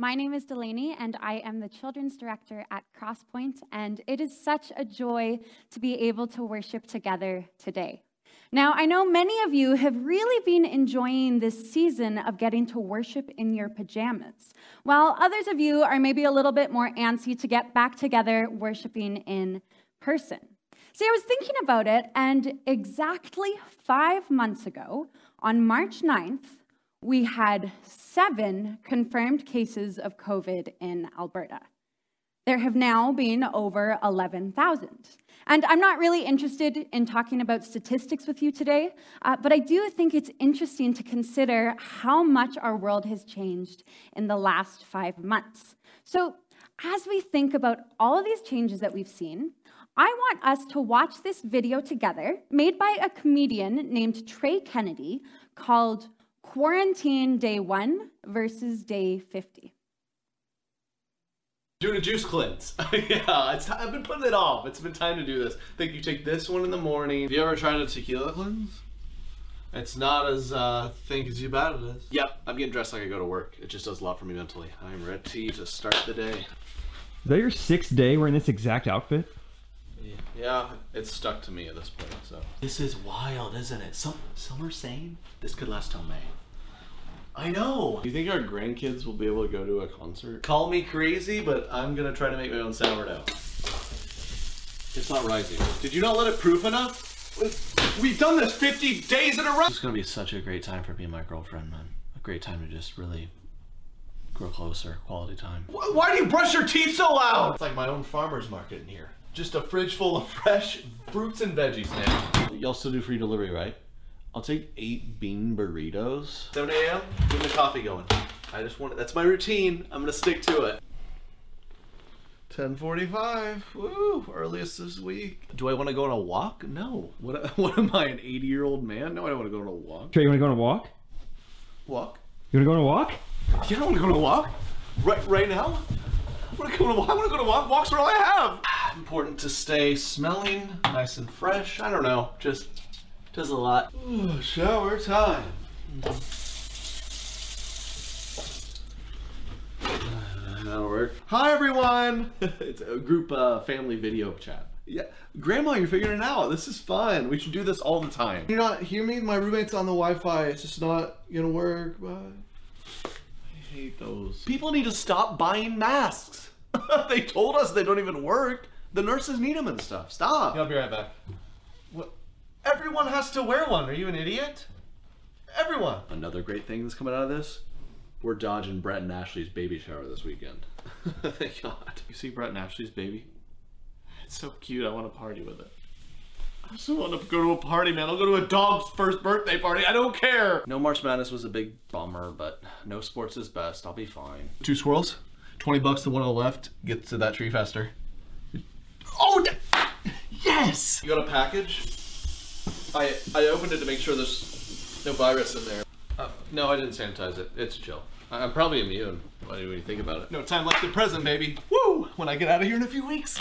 My name is Delaney, and I am the Children's Director at Crosspoint, and it is such a joy to be able to worship together today. Now, I know many of you have really been enjoying this season of getting to worship in your pajamas, while others of you are maybe a little bit more antsy to get back together worshiping in person. See, I was thinking about it, and exactly five months ago, on March 9th, we had seven confirmed cases of COVID in Alberta. There have now been over 11,000. And I'm not really interested in talking about statistics with you today, uh, but I do think it's interesting to consider how much our world has changed in the last five months. So, as we think about all of these changes that we've seen, I want us to watch this video together made by a comedian named Trey Kennedy called quarantine day one versus day 50. Doing a juice cleanse. yeah, it's, I've been putting it off. It's been time to do this. I think you take this one in the morning. Have you ever tried a tequila cleanse? It's not as uh, think as you bad it is. Yep, I'm getting dressed like I go to work. It just does a lot for me mentally. I'm ready to start the day. Is that your sixth day wearing this exact outfit? Yeah, it's stuck to me at this point, so. This is wild, isn't it? Some some are saying this could last till May. I know. Do you think our grandkids will be able to go to a concert? Call me crazy, but I'm gonna try to make my own sourdough. It's not rising. Did you not let it proof enough? We've done this 50 days in a row! It's gonna be such a great time for me and my girlfriend, man. A great time to just really grow closer, quality time. Why do you brush your teeth so loud? It's like my own farmer's market in here. Just a fridge full of fresh fruits and veggies, man. Y'all still do free delivery, right? I'll take eight bean burritos. 7 a.m. Get the coffee going. I just want it. That's my routine. I'm gonna stick to it. 10:45. Woo! Earliest this week. Do I want to go on a walk? No. What? What am I, an 80 year old man? No, I don't want to go on a walk. Trey, you want to go on a walk? Walk? You want to go on a walk? Yeah, I want to go on a walk. Right, right now. I want to go on a walk. I want to go on a walk. Walks are all I have. Ah, important to stay smelling nice and fresh. I don't know. Just does a lot. Ooh, shower time. That'll work. Hi everyone! it's a group uh, family video chat. Yeah, Grandma, you're figuring it out. This is fun. We should do this all the time. You not hear me? My roommate's on the Wi-Fi. It's just not gonna work. Bye. I hate those. People need to stop buying masks. they told us they don't even work. The nurses need them and stuff. Stop. I'll be right back. What? Everyone has to wear one. Are you an idiot? Everyone. Another great thing that's coming out of this. We're dodging Brett and Ashley's baby shower this weekend. Thank God. You see Brett and Ashley's baby? It's so cute. I want to party with it. I just want to go to a party, man. I'll go to a dog's first birthday party. I don't care. No March Madness was a big bummer, but no sports is best. I'll be fine. Two swirls, 20 bucks the one on the left. Get to that tree faster. Oh, yes! You got a package? I I opened it to make sure there's no virus in there. Uh, no, I didn't sanitize it. It's chill. I- I'm probably immune. When you think about it. No time left to present, baby. Woo! When I get out of here in a few weeks,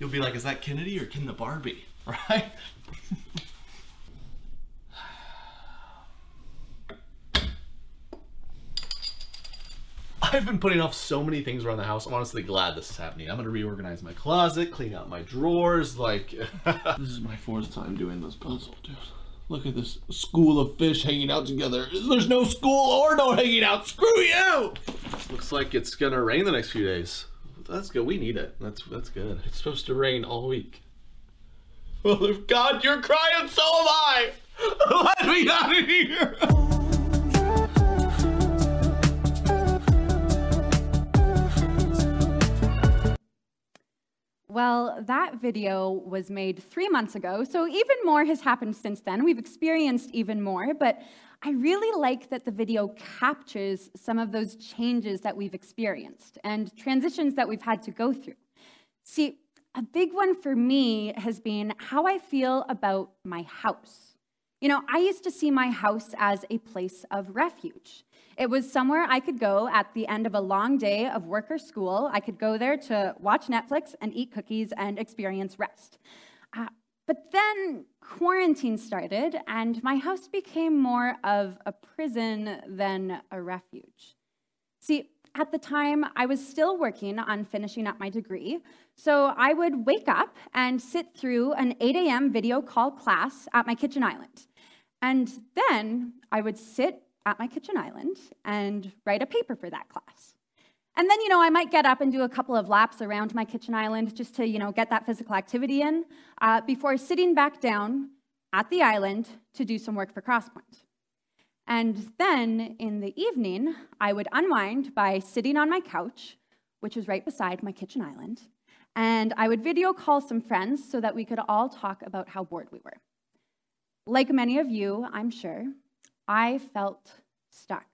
you'll be like, is that Kennedy or Ken the Barbie? Right? I've been putting off so many things around the house. I'm honestly glad this is happening. I'm gonna reorganize my closet, clean out my drawers. Like, This is my fourth time doing this puzzle, dude. Look at this school of fish hanging out together. There's no school or no hanging out. Screw you! looks like it's gonna rain the next few days. That's good. We need it. That's that's good. It's supposed to rain all week. Well, if God, you're crying, so am I. Let me out of here. Well, that video was made three months ago, so even more has happened since then. We've experienced even more, but I really like that the video captures some of those changes that we've experienced and transitions that we've had to go through. See, a big one for me has been how I feel about my house. You know, I used to see my house as a place of refuge. It was somewhere I could go at the end of a long day of work or school. I could go there to watch Netflix and eat cookies and experience rest. Uh, but then quarantine started, and my house became more of a prison than a refuge. See, at the time, I was still working on finishing up my degree, so I would wake up and sit through an 8 a.m. video call class at my kitchen island. And then I would sit at my kitchen island and write a paper for that class. And then, you know, I might get up and do a couple of laps around my kitchen island just to, you know, get that physical activity in uh, before sitting back down at the island to do some work for Crosspoint. And then in the evening, I would unwind by sitting on my couch, which was right beside my kitchen island, and I would video call some friends so that we could all talk about how bored we were. Like many of you, I'm sure, I felt stuck.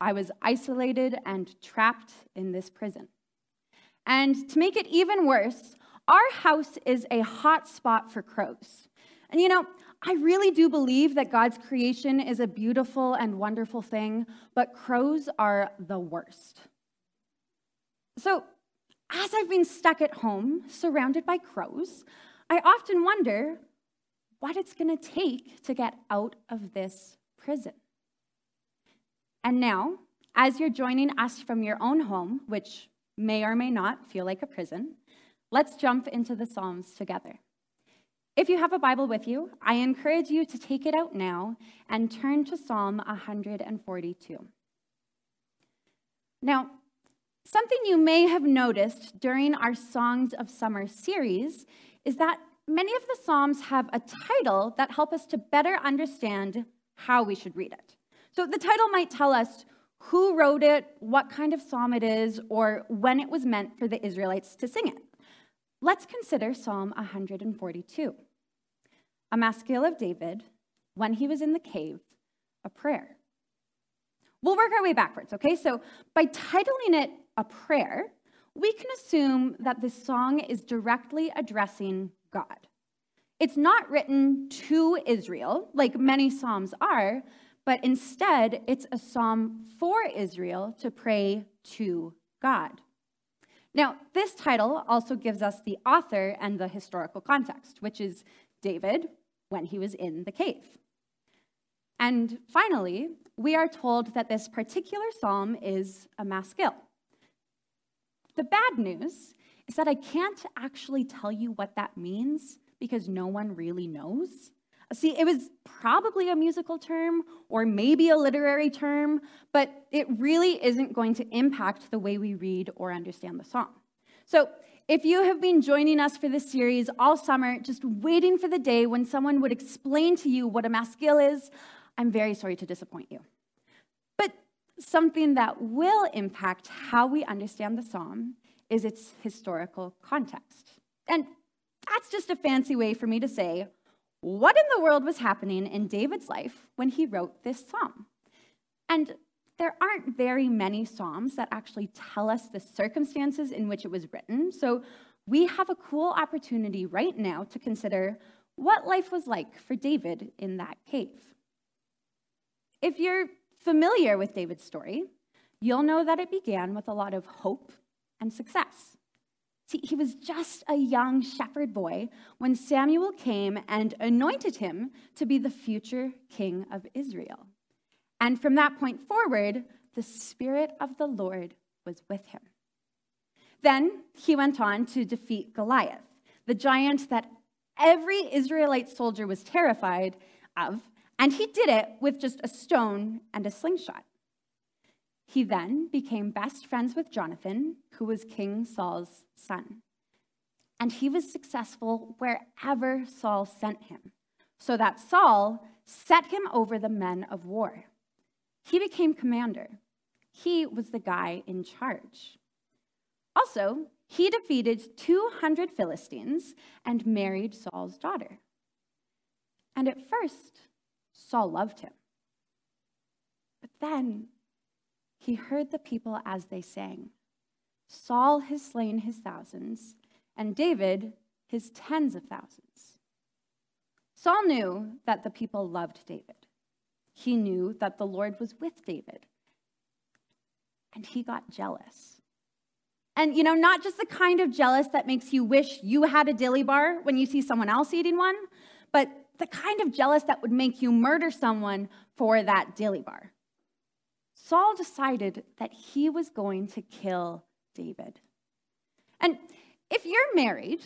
I was isolated and trapped in this prison. And to make it even worse, our house is a hot spot for crows. And you know, I really do believe that God's creation is a beautiful and wonderful thing, but crows are the worst. So, as I've been stuck at home, surrounded by crows, I often wonder what it's going to take to get out of this prison. And now, as you're joining us from your own home, which may or may not feel like a prison, let's jump into the Psalms together. If you have a Bible with you, I encourage you to take it out now and turn to Psalm 142. Now, something you may have noticed during our Songs of Summer series is that many of the Psalms have a title that help us to better understand how we should read it. So the title might tell us who wrote it, what kind of psalm it is, or when it was meant for the Israelites to sing it. Let's consider Psalm 142. A maskil of David, when he was in the cave, a prayer. We'll work our way backwards, okay? So by titling it a prayer, we can assume that this song is directly addressing God. It's not written to Israel, like many Psalms are, but instead it's a psalm for Israel to pray to God. Now, this title also gives us the author and the historical context, which is David when he was in the cave. And finally, we are told that this particular psalm is a maskil. The bad news is that I can't actually tell you what that means because no one really knows. See, it was probably a musical term or maybe a literary term, but it really isn't going to impact the way we read or understand the song. So, if you have been joining us for this series all summer, just waiting for the day when someone would explain to you what a maskil is, I'm very sorry to disappoint you. But something that will impact how we understand the psalm is its historical context. And that's just a fancy way for me to say, what in the world was happening in David's life when he wrote this psalm? And there aren't very many psalms that actually tell us the circumstances in which it was written. So we have a cool opportunity right now to consider what life was like for David in that cave. If you're familiar with David's story, you'll know that it began with a lot of hope and success. See, he was just a young shepherd boy when Samuel came and anointed him to be the future king of Israel. And from that point forward, the Spirit of the Lord was with him. Then he went on to defeat Goliath, the giant that every Israelite soldier was terrified of, and he did it with just a stone and a slingshot. He then became best friends with Jonathan, who was King Saul's son. And he was successful wherever Saul sent him, so that Saul set him over the men of war. He became commander. He was the guy in charge. Also, he defeated 200 Philistines and married Saul's daughter. And at first, Saul loved him. But then he heard the people as they sang Saul has slain his thousands, and David his tens of thousands. Saul knew that the people loved David. He knew that the Lord was with David. And he got jealous. And, you know, not just the kind of jealous that makes you wish you had a dilly bar when you see someone else eating one, but the kind of jealous that would make you murder someone for that dilly bar. Saul decided that he was going to kill David. And if you're married,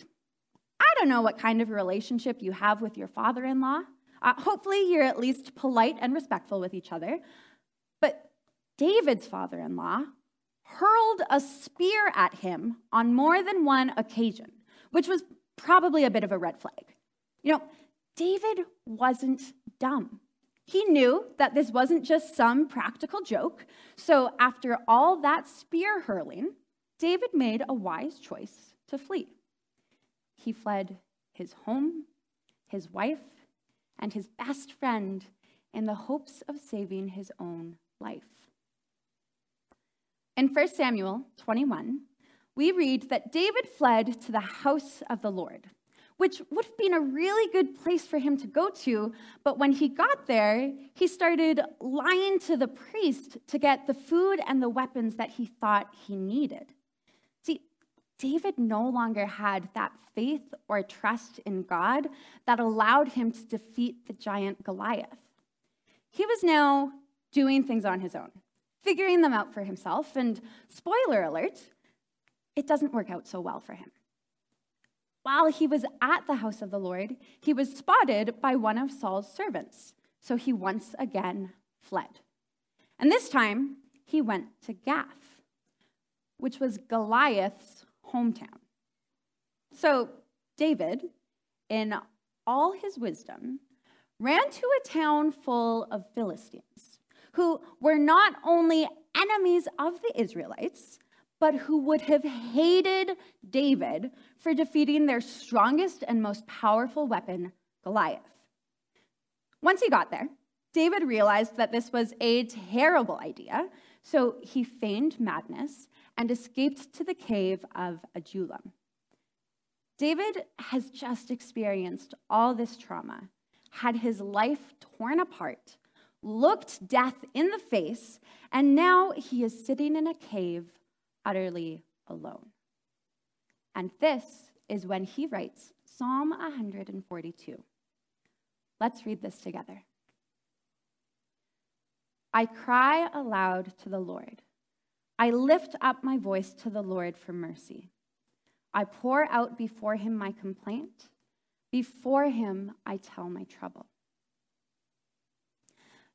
I don't know what kind of relationship you have with your father in law. Uh, hopefully, you're at least polite and respectful with each other. But David's father in law hurled a spear at him on more than one occasion, which was probably a bit of a red flag. You know, David wasn't dumb. He knew that this wasn't just some practical joke. So, after all that spear hurling, David made a wise choice to flee. He fled his home, his wife, and his best friend in the hopes of saving his own life. In 1 Samuel 21, we read that David fled to the house of the Lord, which would have been a really good place for him to go to. But when he got there, he started lying to the priest to get the food and the weapons that he thought he needed. See, David no longer had that faith or trust in God that allowed him to defeat the giant Goliath. He was now doing things on his own figuring them out for himself. And spoiler alert, it doesn't work out so well for him. While he was at the house of the Lord, he was spotted by one of Saul's servants. So he once again fled. And this time, he went to Gath, which was Goliath's hometown. So David, in all his wisdom, ran to a town full of Philistines who were not only enemies of the Israelites, but who would have hated David for defeating their strongest and most powerful weapon, Goliath. Once he got there, David realized that this was a terrible idea, so he feigned madness and escaped to the cave of Adullam. David has just experienced all this trauma, had his life torn apart, looked death in the face, and now he is sitting in a cave utterly alone. And this is when he writes Psalm 142. Let's read this together. I cry aloud to the Lord. I lift up my voice to the Lord for mercy. I pour out before him my complaint. Before him, I tell my trouble.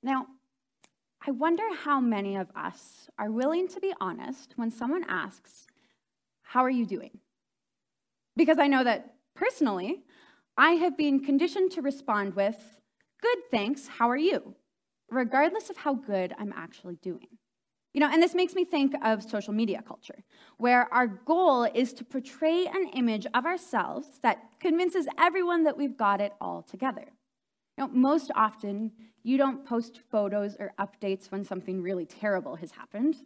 Now, I wonder how many of us are willing to be honest when someone asks, How are you doing? Because I know that personally, I have been conditioned to respond with, Good, thanks, how are you? Regardless of how good I'm actually doing. You know, and this makes me think of social media culture, where our goal is to portray an image of ourselves that convinces everyone that we've got it all together. Know, most often, you don't post photos or updates when something really terrible has happened.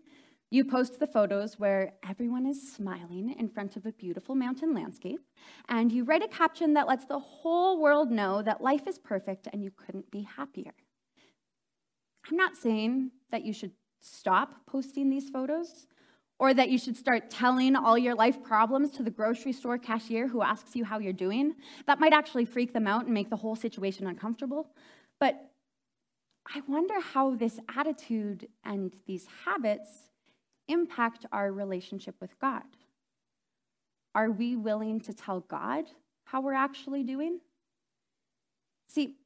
You post the photos where everyone is smiling in front of a beautiful mountain landscape, and you write a caption that lets the whole world know that life is perfect and you couldn't be happier. I'm not saying that you should stop posting these photos or that you should start telling all your life problems to the grocery store cashier who asks you how you're doing. That might actually freak them out and make the whole situation uncomfortable. But I wonder how this attitude and these habits impact our relationship with God. Are we willing to tell God how we're actually doing? See,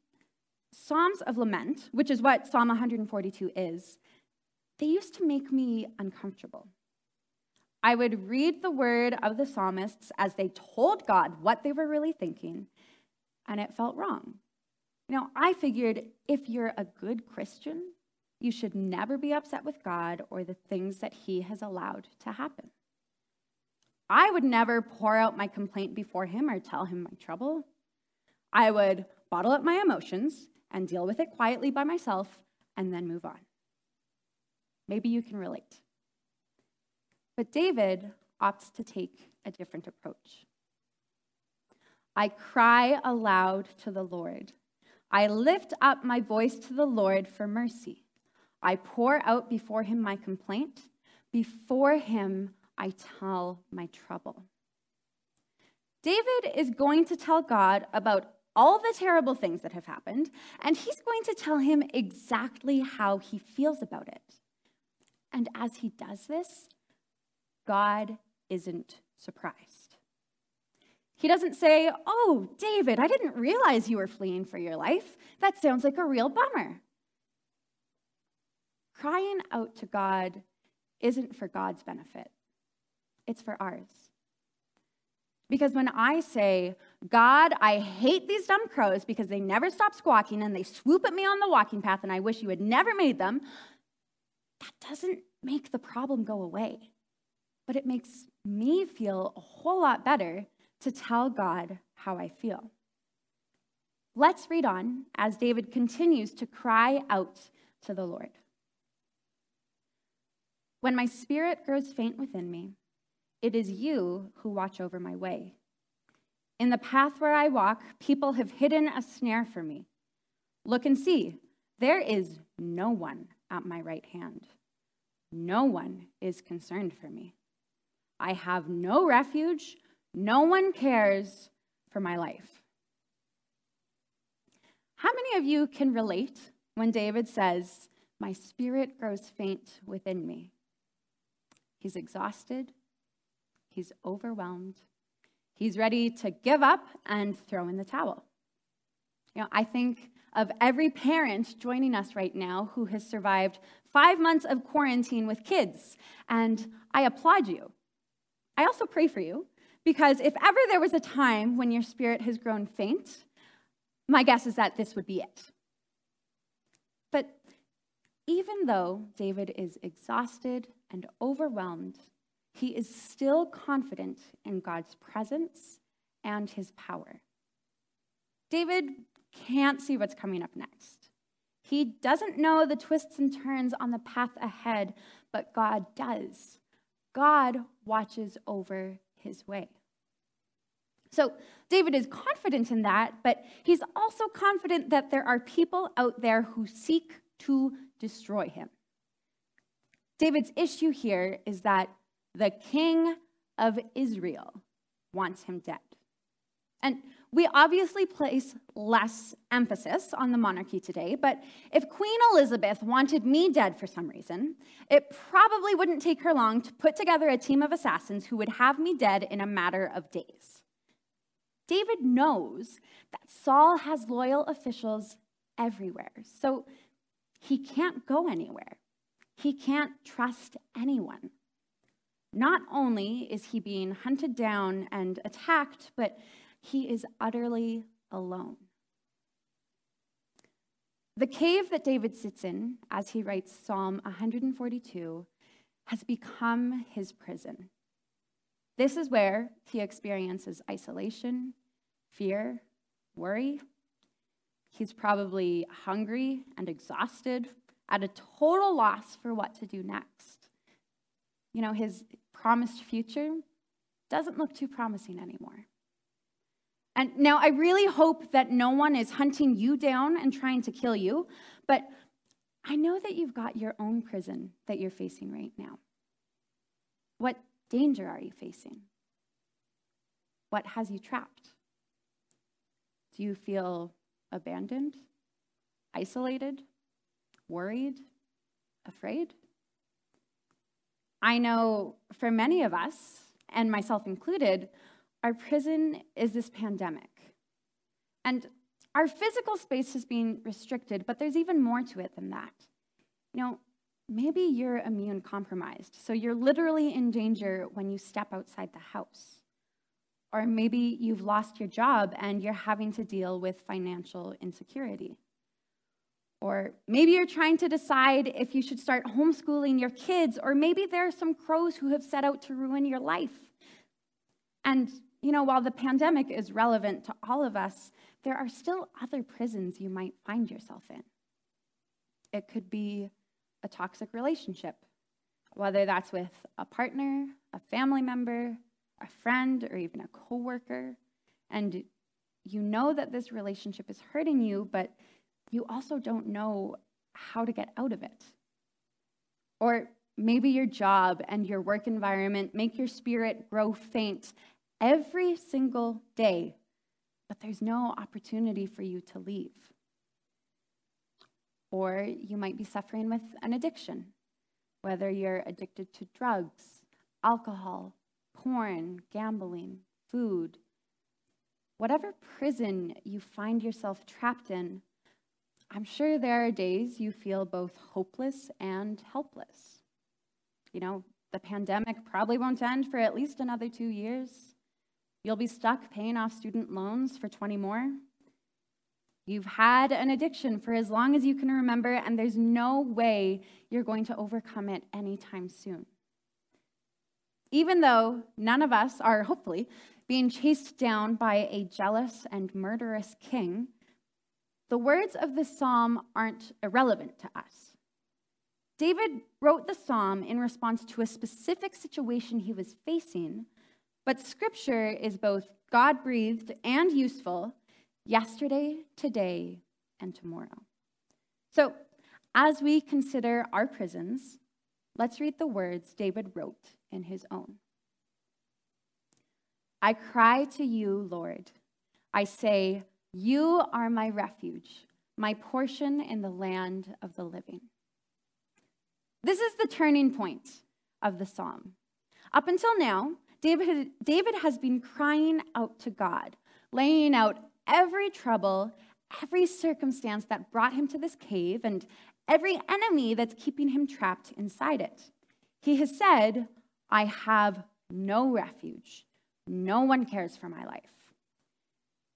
Psalms of Lament, which is what Psalm 142 is, they used to make me uncomfortable. I would read the word of the psalmists as they told God what they were really thinking, and it felt wrong. You know, I figured if you're a good Christian, you should never be upset with God or the things that He has allowed to happen. I would never pour out my complaint before Him or tell Him my trouble. I would bottle up my emotions and deal with it quietly by myself and then move on. Maybe you can relate. But David opts to take a different approach. I cry aloud to the Lord. I lift up my voice to the Lord for mercy. I pour out before him my complaint. Before him, I tell my trouble. David is going to tell God about all the terrible things that have happened, and he's going to tell him exactly how he feels about it. And as he does this, God isn't surprised. He doesn't say, Oh, David, I didn't realize you were fleeing for your life. That sounds like a real bummer. Crying out to God isn't for God's benefit, it's for ours. Because when I say, God, I hate these dumb crows because they never stop squawking and they swoop at me on the walking path and I wish you had never made them, that doesn't make the problem go away. But it makes me feel a whole lot better to tell God how I feel. Let's read on as David continues to cry out to the Lord. When my spirit grows faint within me, it is you who watch over my way. In the path where I walk, people have hidden a snare for me. Look and see, there is no one at my right hand. No one is concerned for me. I have no refuge. No one cares for my life. How many of you can relate when David says, My spirit grows faint within me? He's exhausted, He's overwhelmed. He's ready to give up and throw in the towel. You know, I think of every parent joining us right now who has survived five months of quarantine with kids, and I applaud you. I also pray for you because if ever there was a time when your spirit has grown faint, my guess is that this would be it. But even though David is exhausted and overwhelmed, he is still confident in God's presence and his power. David can't see what's coming up next. He doesn't know the twists and turns on the path ahead, but God does. God watches over his way. So, David is confident in that, but he's also confident that there are people out there who seek to destroy him. David's issue here is that the king of Israel wants him dead. And we obviously place less emphasis on the monarchy today, but if Queen Elizabeth wanted me dead for some reason, it probably wouldn't take her long to put together a team of assassins who would have me dead in a matter of days. David knows that Saul has loyal officials everywhere, so he can't go anywhere. He can't trust anyone. Not only is he being hunted down and attacked, but he is utterly alone. The cave that David sits in, as he writes Psalm 142, has become his prison. This is where he experiences isolation, fear, worry. He's probably hungry and exhausted, at a total loss for what to do next. You know, his promised future doesn't look too promising anymore. And now I really hope that no one is hunting you down and trying to kill you, but I know that you've got your own prison that you're facing right now. What danger are you facing? What has you trapped? Do you feel abandoned, isolated, worried, afraid? I know for many of us, and myself included, our prison is this pandemic. And our physical space has been restricted, but there's even more to it than that. You know, maybe you're immune compromised, so you're literally in danger when you step outside the house. Or maybe you've lost your job and you're having to deal with financial insecurity. Or maybe you're trying to decide if you should start homeschooling your kids, or maybe there are some crows who have set out to ruin your life. And, you know, while the pandemic is relevant to all of us, there are still other prisons you might find yourself in. It could be a toxic relationship, whether that's with a partner, a family member, a friend, or even a coworker. And you know that this relationship is hurting you, but you also don't know how to get out of it. Or maybe your job and your work environment make your spirit grow faint every single day, but there's no opportunity for you to leave. Or you might be suffering with an addiction, whether you're addicted to drugs, alcohol, porn, gambling, food. Whatever prison you find yourself trapped in, I'm sure there are days you feel both hopeless and helpless. You know, the pandemic probably won't end for at least another two years. You'll be stuck paying off student loans for 20 more. You've had an addiction for as long as you can remember, and there's no way you're going to overcome it anytime soon. Even though none of us are, hopefully, being chased down by a jealous and murderous king, the words of the psalm aren't irrelevant to us. David wrote the psalm in response to a specific situation he was facing, but scripture is both God breathed and useful yesterday, today, and tomorrow. So, as we consider our prisons, let's read the words David wrote in his own. I cry to you, Lord. I say, You are my refuge, my portion in the land of the living. This is the turning point of the psalm. Up until now, David, David has been crying out to God, laying out every trouble, every circumstance that brought him to this cave, and every enemy that's keeping him trapped inside it. He has said, I have no refuge. No one cares for my life.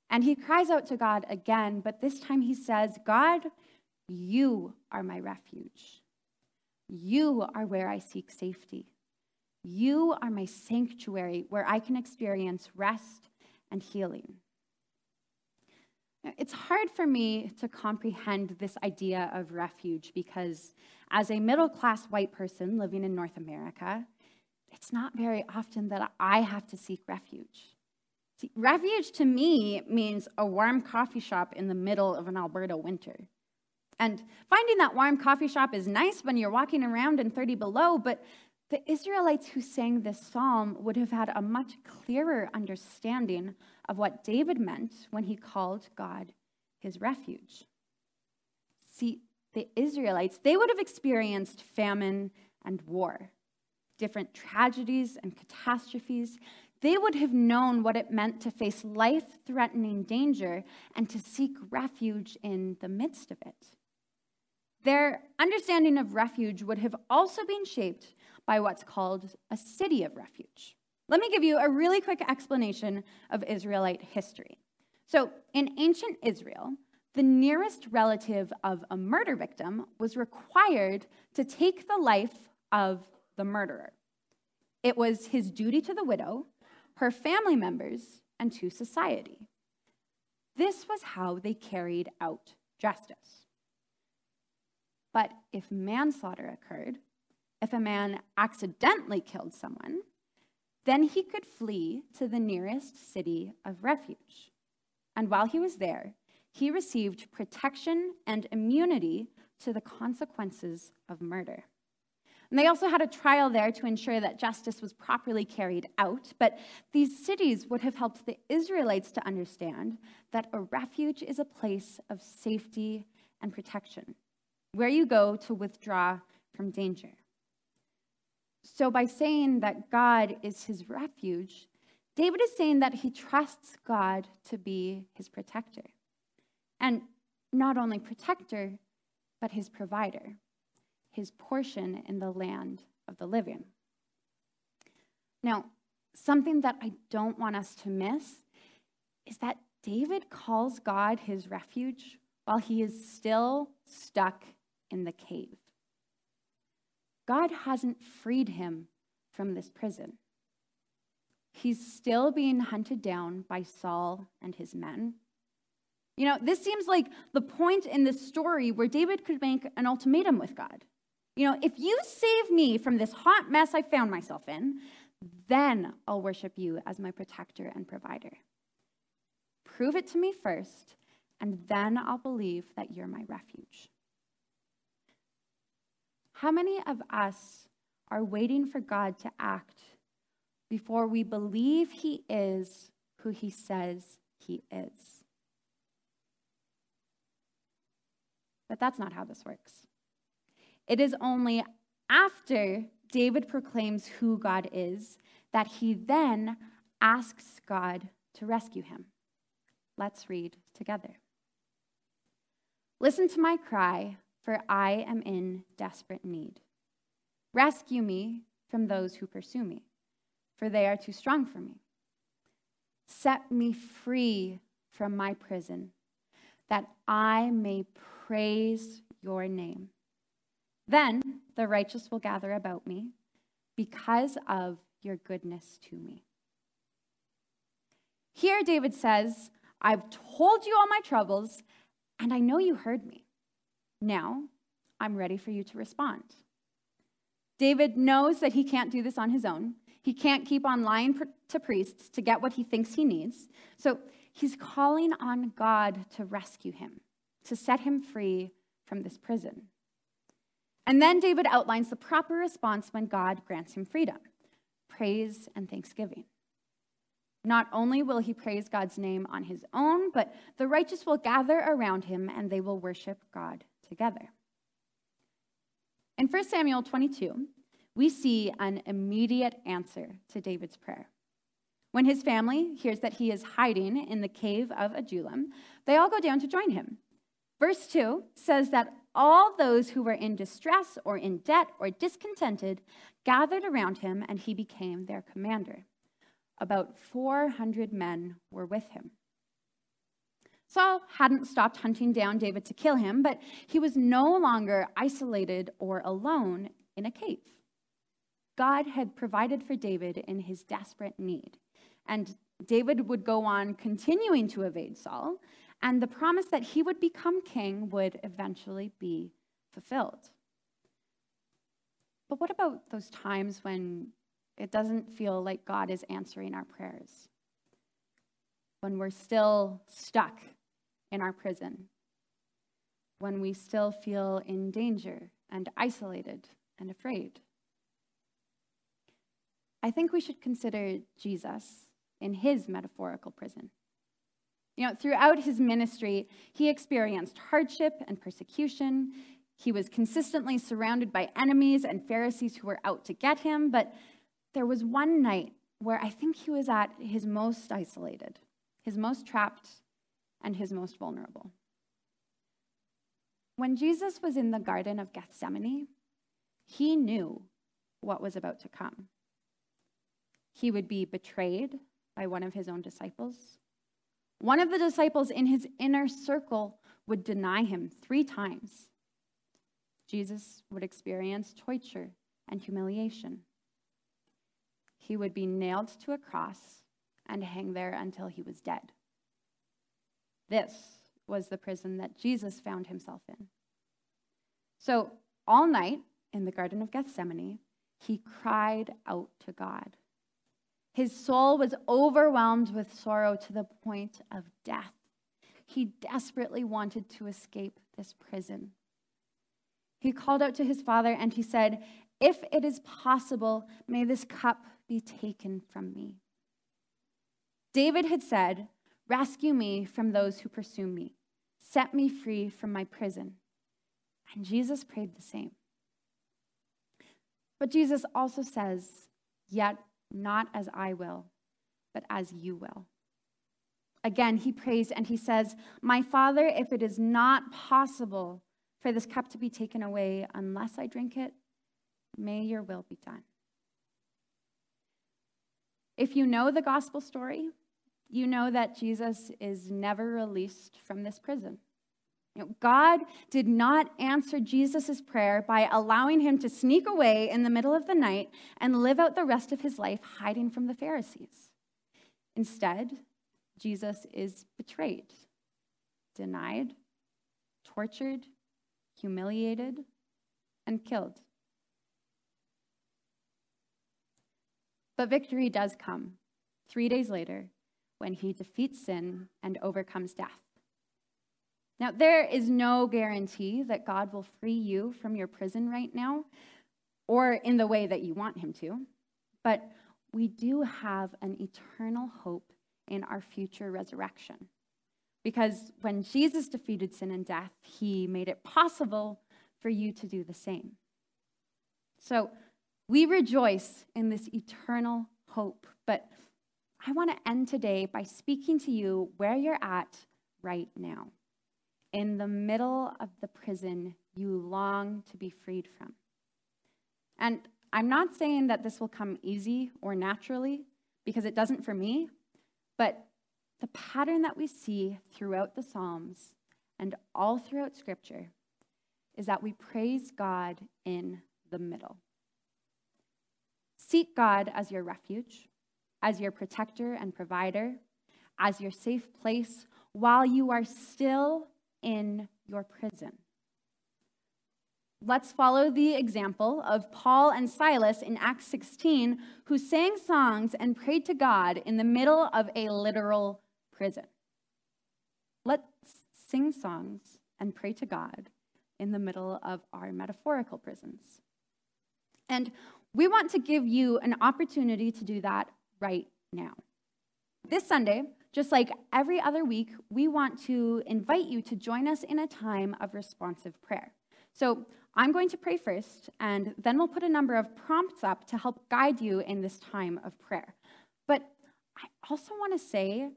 And he cries out to God again, but this time he says, God, you are my refuge. You are where I seek safety. You are my sanctuary where I can experience rest and healing. It's hard for me to comprehend this idea of refuge because, as a middle class white person living in North America, it's not very often that I have to seek refuge. See, refuge to me means a warm coffee shop in the middle of an Alberta winter. And finding that warm coffee shop is nice when you're walking around in 30 below, but the Israelites who sang this psalm would have had a much clearer understanding of what David meant when he called God his refuge. See, the Israelites, they would have experienced famine and war, different tragedies and catastrophes. They would have known what it meant to face life threatening danger and to seek refuge in the midst of it. Their understanding of refuge would have also been shaped by what's called a city of refuge. Let me give you a really quick explanation of Israelite history. So, in ancient Israel, the nearest relative of a murder victim was required to take the life of the murderer. It was his duty to the widow, her family members, and to society. This was how they carried out justice. But if manslaughter occurred, if a man accidentally killed someone, then he could flee to the nearest city of refuge. And while he was there, he received protection and immunity to the consequences of murder. And they also had a trial there to ensure that justice was properly carried out. But these cities would have helped the Israelites to understand that a refuge is a place of safety and protection, where you go to withdraw from danger. So, by saying that God is his refuge, David is saying that he trusts God to be his protector. And not only protector, but his provider, his portion in the land of the living. Now, something that I don't want us to miss is that David calls God his refuge while he is still stuck in the cave. God hasn't freed him from this prison. He's still being hunted down by Saul and his men. You know, this seems like the point in this story where David could make an ultimatum with God. You know, if you save me from this hot mess I found myself in, then I'll worship you as my protector and provider. Prove it to me first, and then I'll believe that you're my refuge. How many of us are waiting for God to act before we believe he is who he says he is? But that's not how this works. It is only after David proclaims who God is that he then asks God to rescue him. Let's read together. Listen to my cry, for I am in desperate need. Rescue me from those who pursue me, for they are too strong for me. Set me free from my prison, that I may praise your name. Then the righteous will gather about me because of your goodness to me. Here, David says, I've told you all my troubles, and I know you heard me. Now, I'm ready for you to respond. David knows that he can't do this on his own. He can't keep on lying to priests to get what he thinks he needs. So he's calling on God to rescue him to set him free from this prison. And then David outlines the proper response when God grants him freedom praise and thanksgiving. Not only will he praise God's name on his own, but the righteous will gather around him and they will worship God together. In 1 Samuel 22, we see an immediate answer to David's prayer. When his family hears that he is hiding in the cave of Adullam, they all go down to join him. Verse 2 says that all those who were in distress or in debt or discontented gathered around him, and he became their commander. About 400 men were with him. Saul hadn't stopped hunting down David to kill him, but he was no longer isolated or alone in a cave. God had provided for David in his desperate need, and David would go on continuing to evade Saul and the promise that he would become king would eventually be fulfilled. But what about those times when it doesn't feel like God is answering our prayers? When we're still stuck in our prison? When we still feel in danger and isolated and afraid? I think we should consider Jesus in his metaphorical prison. You know, throughout his ministry, he experienced hardship and persecution. He was consistently surrounded by enemies and Pharisees who were out to get him. But there was one night where I think he was at his most isolated, his most trapped, and his most vulnerable. When Jesus was in the Garden of Gethsemane, he knew what was about to come. He would be betrayed by one of his own disciples. One of the disciples in his inner circle would deny him three times. Jesus would experience torture and humiliation. He would be nailed to a cross and hang there until he was dead. This was the prison that Jesus found himself in. So, all night in the Garden of Gethsemane, he cried out to God. His soul was overwhelmed with sorrow to the point of death. He desperately wanted to escape this prison. He called out to his father and he said, If it is possible, may this cup be taken from me. David had said, Rescue me from those who pursue me, set me free from my prison. And Jesus prayed the same. But Jesus also says, Yet not as I will, but as you will. Again, he prays and he says, My Father, if it is not possible for this cup to be taken away unless I drink it, may your will be done. If you know the gospel story, you know that Jesus is never released from this prison. You know, God did not answer Jesus' prayer by allowing him to sneak away in the middle of the night and live out the rest of his life hiding from the Pharisees. Instead, Jesus is betrayed, denied, tortured, humiliated, and killed. But victory does come three days later when he defeats sin and overcomes death. Now, there is no guarantee that God will free you from your prison right now or in the way that you want him to, but we do have an eternal hope in our future resurrection. Because when Jesus defeated sin and death, he made it possible for you to do the same. So we rejoice in this eternal hope. But I want to end today by speaking to you where you're at right now, in the middle of the prison you long to be freed from. And I'm not saying that this will come easy or naturally, because it doesn't for me, but the pattern that we see throughout the Psalms and all throughout Scripture is that we praise God in the middle. Seek God as your refuge, as your protector and provider, as your safe place while you are still in your prison. Let's follow the example of Paul and Silas in Acts 16, who sang songs and prayed to God in the middle of a literal prison. Let's sing songs and pray to God in the middle of our metaphorical prisons. And we want to give you an opportunity to do that right now. This Sunday, just like every other week, we want to invite you to join us in a time of responsive prayer. So I'm going to pray first, and then we'll put a number of prompts up to help guide you in this time of prayer. But I also want to say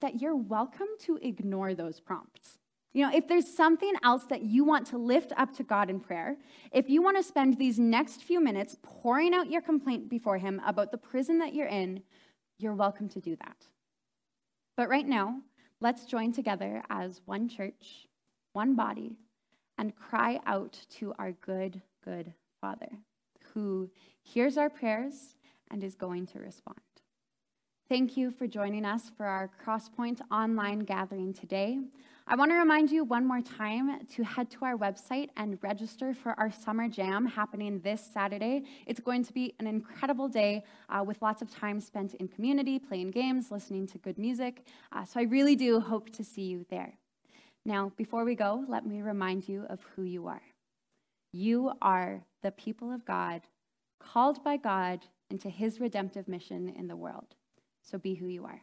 that you're welcome to ignore those prompts. You know, if there's something else that you want to lift up to God in prayer, if you want to spend these next few minutes pouring out your complaint before Him about the prison that you're in, you're welcome to do that. But right now, let's join together as one church, one body, and cry out to our good, good Father who hears our prayers and is going to respond. Thank you for joining us for our Crosspoint online gathering today. I want to remind you one more time to head to our website and register for our summer jam happening this Saturday. It's going to be an incredible day uh, with lots of time spent in community, playing games, listening to good music. Uh, so I really do hope to see you there. Now, before we go, let me remind you of who you are. You are the people of God, called by God into his redemptive mission in the world. So be who you are.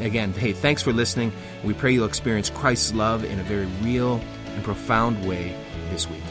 Again, hey, thanks for listening. We pray you'll experience Christ's love in a very real and profound way this week.